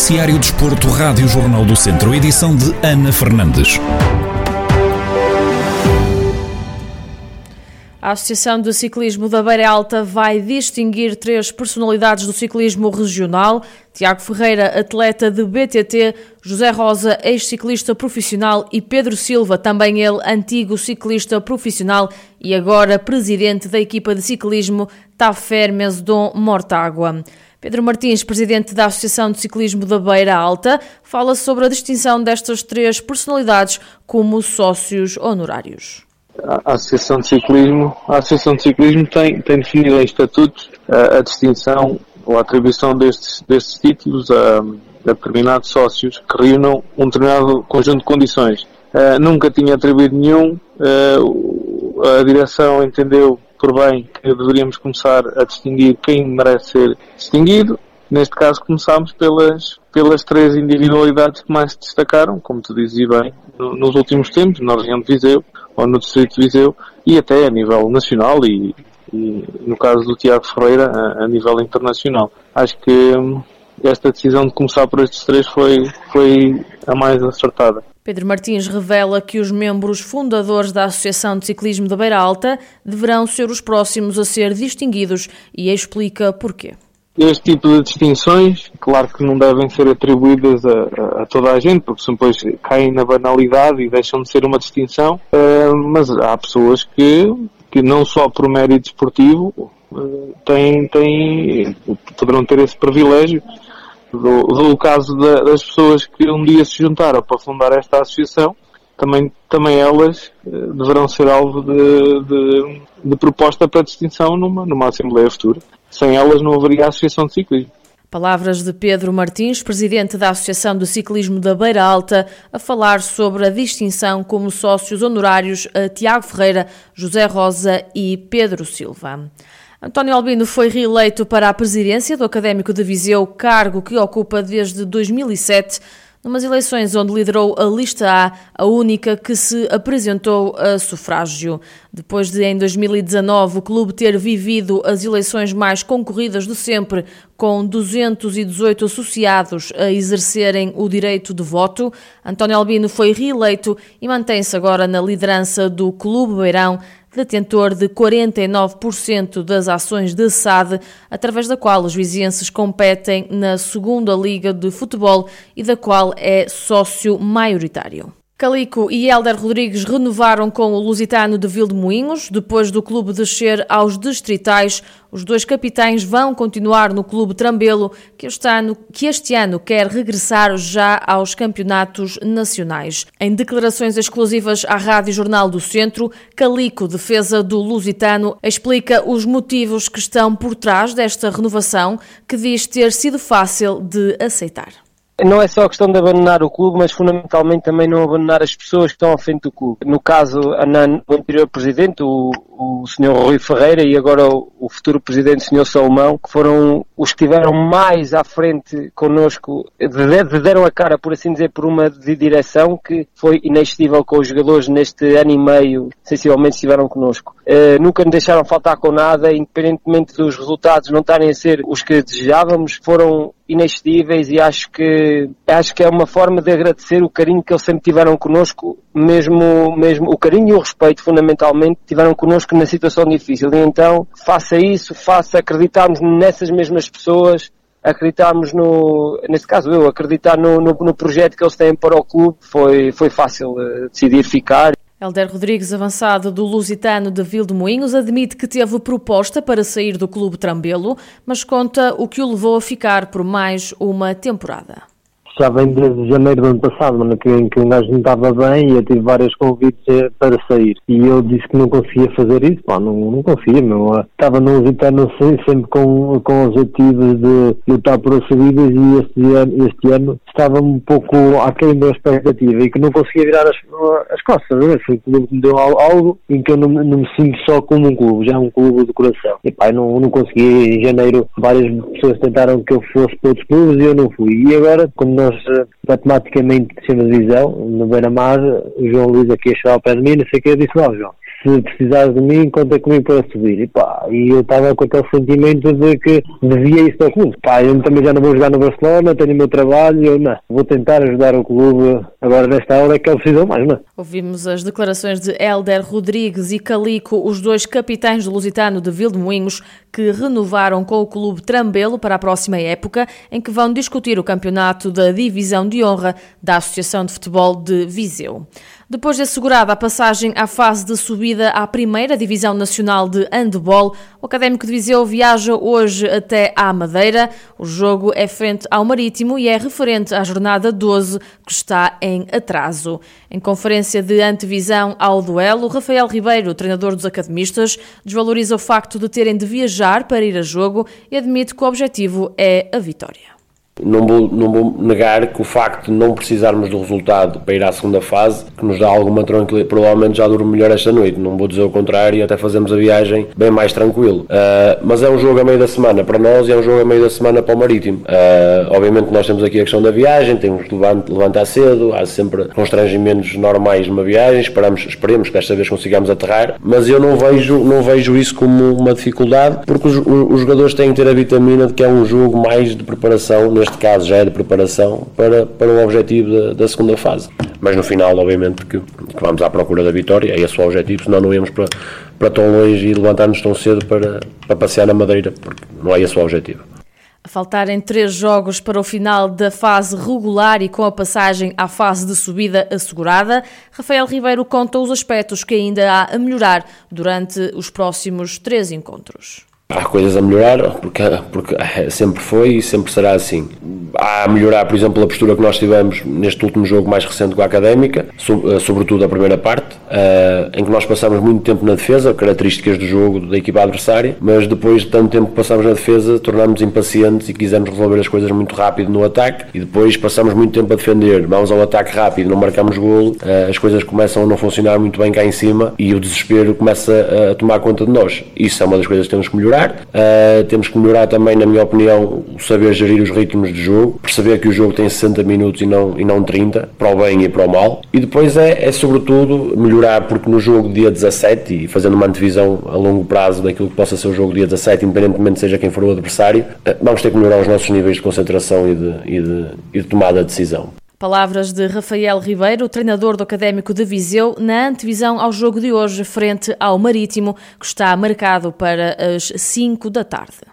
Noticiário Desporto, Rádio Jornal do Centro, edição de Ana Fernandes. A Associação de Ciclismo da Beira Alta vai distinguir três personalidades do ciclismo regional: Tiago Ferreira, atleta de BTT, José Rosa, ex-ciclista profissional e Pedro Silva, também ele antigo ciclista profissional e agora presidente da equipa de ciclismo Tafer Mesdon Mortágua. Pedro Martins, presidente da Associação de Ciclismo da Beira Alta, fala sobre a distinção destas três personalidades como sócios honorários a Associação de Ciclismo, a Associação de Ciclismo tem, tem definido em estatutos a, a distinção ou a atribuição destes, destes títulos a, a, determinados sócios que reúnam um determinado conjunto de condições. Uh, nunca tinha atribuído nenhum, uh, a direção entendeu por bem que deveríamos começar a distinguir quem merece ser distinguido. Neste caso começámos pelas, pelas três individualidades que mais se destacaram, como tu dizes bem, no, nos últimos tempos, na região de Viseu, ou no Distrito de Viseu e até a nível nacional e, e no caso do Tiago Ferreira a, a, nível internacional. Acho que hum, esta decisão de começar por estes três foi, foi a mais acertada. Pedro Martins revela que os membros fundadores da Associação de Ciclismo da Beira Alta deverão ser os próximos a ser distinguidos e explica porquê. Este tipo de distinções, claro que não devem ser atribuídas a, a, toda a gente, porque depois caem na banalidade e deixam de ser uma distinção, uh, mas há pessoas que, que não só por mérito esportivo uh, têm, têm, poderão ter esse privilégio. Do, do caso da, das pessoas que um dia se juntaram para fundar esta associação, também, também elas uh, deverão ser alvo de, de, de, proposta para distinção numa, numa Assembleia Futura. Sem elas não haveria Associação de Ciclismo. Palavras de Pedro Martins, presidente da Associação de Ciclismo da Beira Alta, a falar sobre a distinção como sócios honorários a Tiago Ferreira, José Rosa e Pedro Silva. António Albino foi reeleito para a presidência do Académico de Viseu, cargo que ocupa desde 2007 numas eleições onde liderou a lista A, a única que se apresentou a sufrágio. Depois de, em 2019, o clube ter vivido as eleições mais concorridas de sempre, com 218 associados a exercerem o direito de voto, António Albino foi reeleito e mantém-se agora na liderança do Clube Beirão, detentor de 49% das ações de SAD, através da qual os vizienses competem na segunda Liga de Futebol e da qual é sócio maioritário. Calico e Helder Rodrigues renovaram com o Lusitano de Vildemoinhos. Depois do clube descer aos distritais, os dois capitães vão continuar no clube Trambelo, que este ano, que este ano quer regressar já aos campeonatos nacionais. Em declarações exclusivas à Rádio Jornal do Centro, Calico, defesa do Lusitano, explica os motivos que estão por trás desta renovação, que diz ter sido fácil de aceitar não é só a questão de abandonar o clube, mas fundamentalmente também não abandonar as pessoas que estão à frente do clube. No caso, o anterior presidente, o, o Sr. Rui Ferreira, e agora o, o futuro presidente, o Sr. Salomão, que foram os que estiveram mais à frente connosco, deram a cara, por assim dizer, por uma direção que foi inexcedível com os jogadores neste ano e meio, sensivelmente estiveram connosco. Uh, nunca nos deixaram faltar com nada, independentemente dos resultados não estarem a ser os que desejávamos, foram inexcedíveis e acho que acho que é uma forma de agradecer o carinho que eles sempre tiveram connosco, mesmo, mesmo o carinho e o respeito fundamentalmente tiveram connosco na situação difícil. E então faça isso, faça acreditarmos nessas mesmas pessoas, acreditarmos no, nesse caso eu, acreditar no, no, no projeto que eles têm para o clube, foi, foi fácil uh, decidir ficar. Helder Rodrigues, avançado do Lusitano de Vildemoinhos, admite que teve proposta para sair do clube Trambelo, mas conta o que o levou a ficar por mais uma temporada já vem desde janeiro do ano passado, mano, que, em que um gajo não estava bem e eu tive vários convites eh, para sair. E eu disse que não conseguia fazer isso, pá, não, não conseguia, meu. Eh, estava no Lusitano sempre com, com objetivos de lutar por as subidas e este ano, este ano estava um pouco aquém da expectativa e que não conseguia virar as, as costas, não é? Foi que me deu algo em que eu não, não me sinto só como um clube, já é um clube de coração. E pá, não, não consegui, em janeiro várias pessoas tentaram que eu fosse para outros clubes e eu não fui. E agora, como nós nós matematicamente descemos a divisão, no Beira-Mar, o João Luís aqui achou ao pé de mim, não sei o que, eu disse, ó João, se precisares de mim, conta comigo para subir. E pá, e eu estava com aquele sentimento de que devia isso ao clube. Pá, eu também já não vou jogar no Barcelona, tenho o meu trabalho, eu não, vou tentar ajudar o clube agora nesta hora é que eles precisam mais, não é? Ouvimos as declarações de Helder Rodrigues e Calico, os dois capitães do Lusitano de Vildemoinhos, que renovaram com o clube Trambelo para a próxima época, em que vão discutir o campeonato da Divisão de Honra da Associação de Futebol de Viseu. Depois de assegurada a passagem à fase de subida à primeira Divisão Nacional de Handball, o Académico de Viseu viaja hoje até à Madeira. O jogo é frente ao Marítimo e é referente à jornada 12, que está em atraso. Em conferência de antevisão ao duelo, Rafael Ribeiro, treinador dos academistas, desvaloriza o facto de terem de viajar para ir a jogo e admite que o objetivo é a vitória. Não vou, não vou negar que o facto de não precisarmos do resultado para ir à segunda fase, que nos dá alguma tranquilidade, provavelmente já durmo melhor esta noite. Não vou dizer o contrário e até fazemos a viagem bem mais tranquilo. Uh, mas é um jogo a meio da semana para nós e é um jogo a meio da semana para o Marítimo. Uh, obviamente nós temos aqui a questão da viagem, temos que levantar cedo, há sempre constrangimentos normais numa viagem, esperamos, esperemos que desta vez consigamos aterrar, mas eu não vejo, não vejo isso como uma dificuldade, porque os, os jogadores têm que ter a vitamina de que é um jogo mais de preparação neste neste caso já é de preparação para, para o objetivo da, da segunda fase. Mas no final, obviamente, que, que, vamos à procura da vitória, é esse o objetivo, senão não íamos para, para tão longe e levantar-nos tão cedo para, para passear na Madeira, porque não é esse o objetivo. A faltarem três jogos para o final da fase regular e com a passagem à fase de subida assegurada, Rafael Ribeiro conta os aspectos que ainda há a melhorar durante os próximos três encontros. Há coisas a melhorar, porque, porque sempre foi e sempre será assim. Há a melhorar, por exemplo, a postura que nós tivemos neste último jogo mais recente com a Académica, eh, sobretudo a primeira parte, eh, em que nós passamos muito tempo na defesa, características do jogo da equipa adversária, mas depois de tanto tempo que passamos na defesa, tornámos impacientes e quisemos resolver as coisas muito rápido no ataque, e depois passamos muito tempo a defender, vamos ao ataque rápido, não marcamos golo, eh, as coisas começam a não funcionar muito bem cá em cima e o desespero começa a tomar conta de nós. Isso é uma das coisas que temos que melhorar temos que melhorar também, na minha opinião, o saber gerir os ritmos de jogo, perceber que o jogo tem 60 minutos e não, e não 30, para o bem e para o mal. E depois é, é sobretudo melhorar, porque no jogo dia 17, e fazendo uma antevisão a longo prazo daquilo que possa ser o jogo dia 17, independentemente seja quem for o adversário, uh, vamos ter que melhorar os nossos níveis de concentração e de, e de, e de tomada de decisão. Palavras de Rafael Ribeiro, treinador do Académico de Viseu, na antevisão ao jogo de hoje frente ao Marítimo, que está marcado para as 5 da tarde.